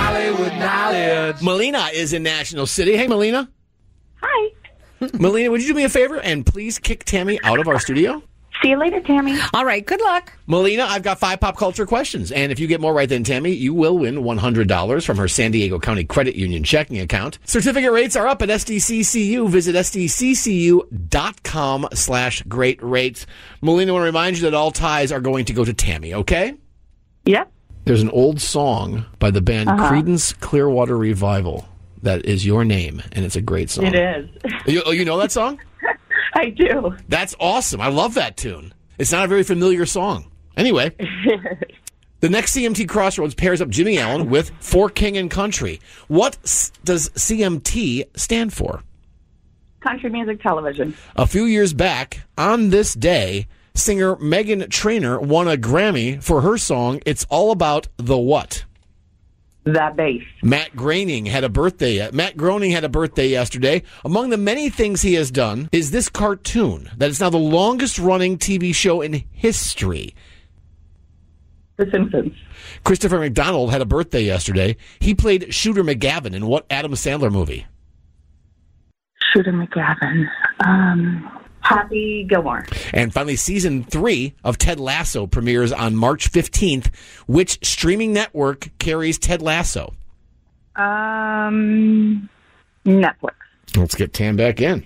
Hollywood knowledge. Melina is in National City. Hey, Melina. Hi. Melina, would you do me a favor and please kick Tammy out of our studio? See you later, Tammy. All right, good luck. Melina, I've got five pop culture questions. And if you get more right than Tammy, you will win $100 from her San Diego County Credit Union checking account. Certificate rates are up at SDCCU. Visit SDCCU.com slash great rates. Melina, I want to remind you that all ties are going to go to Tammy, okay? Yep. There's an old song by the band Uh-huh. Creedence Clearwater Revival that is your name, and it's a great song. It is. You, oh, you know that song? I do. That's awesome. I love that tune. It's not a very familiar song. Anyway, the next CMT Crossroads pairs up Jimmy Allen with For King and Country. What s- does CMT stand for? Country music television. A few years back, on this day, singer Meghan Trainor won a Grammy for her song It's All About the What? The bass. Matt Groening had a birthday. Matt Groening had a birthday yesterday. Among the many things he has done is this cartoon that is now the longest running TV show in history. The Simpsons. Christopher McDonald had a birthday yesterday. He played Shooter McGavin in what Adam Sandler movie? Shooter McGavin. Um, Happy Gilmore. And finally, season three of Ted Lasso premieres on March 15th. Which streaming network carries Ted Lasso? Um, Netflix. Let's get Tam back in.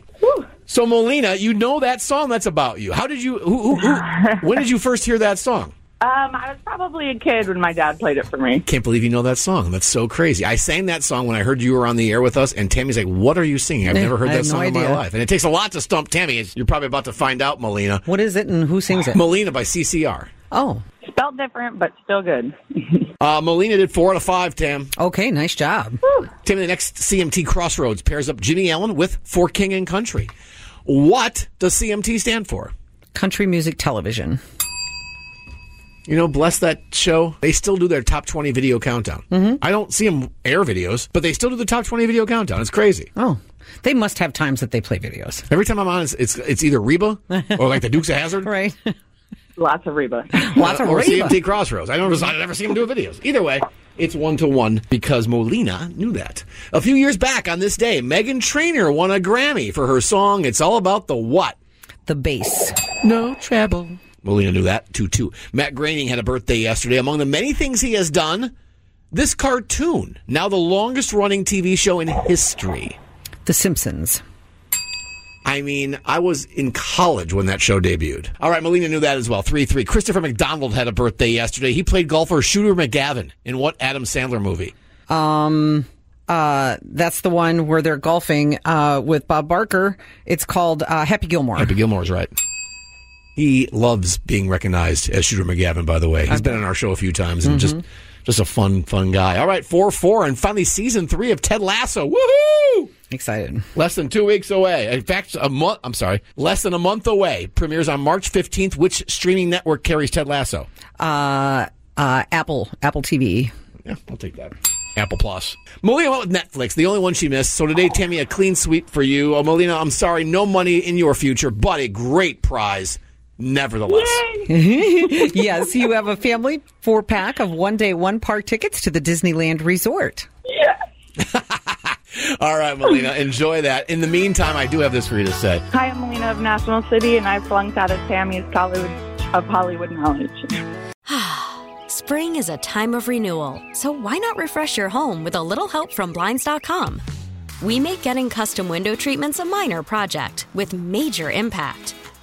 So, Molina, you know that song that's about you. How did you, who, who, who, when did you first hear that song? Um, I was probably a kid when my dad played it for me. Can't believe you know that song. That's so crazy. I sang that song when I heard you were on the air with us, and Tammy's like, What are you singing? I've never heard that have no song in my life. And it takes a lot to stump Tammy, as you're probably about to find out, Molina. What is it and who sings it? Molina by CCR. Oh, Spelled different, but still good. Uh, Molina did four out of five, Tam. okay, nice job. Tammy, the next CMT Crossroads pairs up Jimmy Allen with For King and Country. What does CMT stand for? Country music television. You know, bless that show. They still do their top 20 video countdown. Mm-hmm. I don't see them air videos, but they still do the top 20 video countdown. It's crazy. Oh, they must have times that they play videos. Every time I'm on, it's it's, it's either Reba or like the Dukes of Hazzard. Right. Lots of Reba. Lots of Reba. or Reba. CMT Crossroads. I never, I never see them do videos. Either way, it's one to one because Molina knew that. A few years back on this day, Meghan Trainor won a Grammy for her song "It's All About the What." The bass. No trouble. Molina knew that too. Too. Matt Groening had a birthday yesterday. Among the many things he has done, this cartoon, now the longest running TV show in history. The Simpsons. I mean, I was in college when that show debuted. All right, Melina knew that as well. 3 3. Christopher McDonald had a birthday yesterday. He played golfer Shooter McGavin in what Adam Sandler movie? Um, uh, that's the one where they're golfing uh, with Bob Barker. It's called uh, Happy Gilmore. Happy Gilmore's right. He loves being recognized as Shooter McGavin, by the way. He's been on our show a few times and just just a fun, fun guy. All right, 4 4. And finally, season three of Ted Lasso. Woohoo! Excited. Less than two weeks away. In fact, a month. I'm sorry, less than a month away. Premieres on March 15th. Which streaming network carries Ted Lasso? Uh, uh, Apple, Apple TV. Yeah, I'll take that. Apple Plus. Molina went with Netflix, the only one she missed. So today, Tammy, a clean sweep for you. Oh, Molina, I'm sorry, no money in your future, but a great prize, nevertheless. yes, you have a family four pack of one day, one park tickets to the Disneyland Resort. Yeah. All right, Melina, enjoy that. In the meantime, I do have this for you to say. Hi, I'm Melina of National City, and I flunked out of Tammy's College of Hollywood Knowledge. Spring is a time of renewal, so why not refresh your home with a little help from Blinds.com? We make getting custom window treatments a minor project with major impact.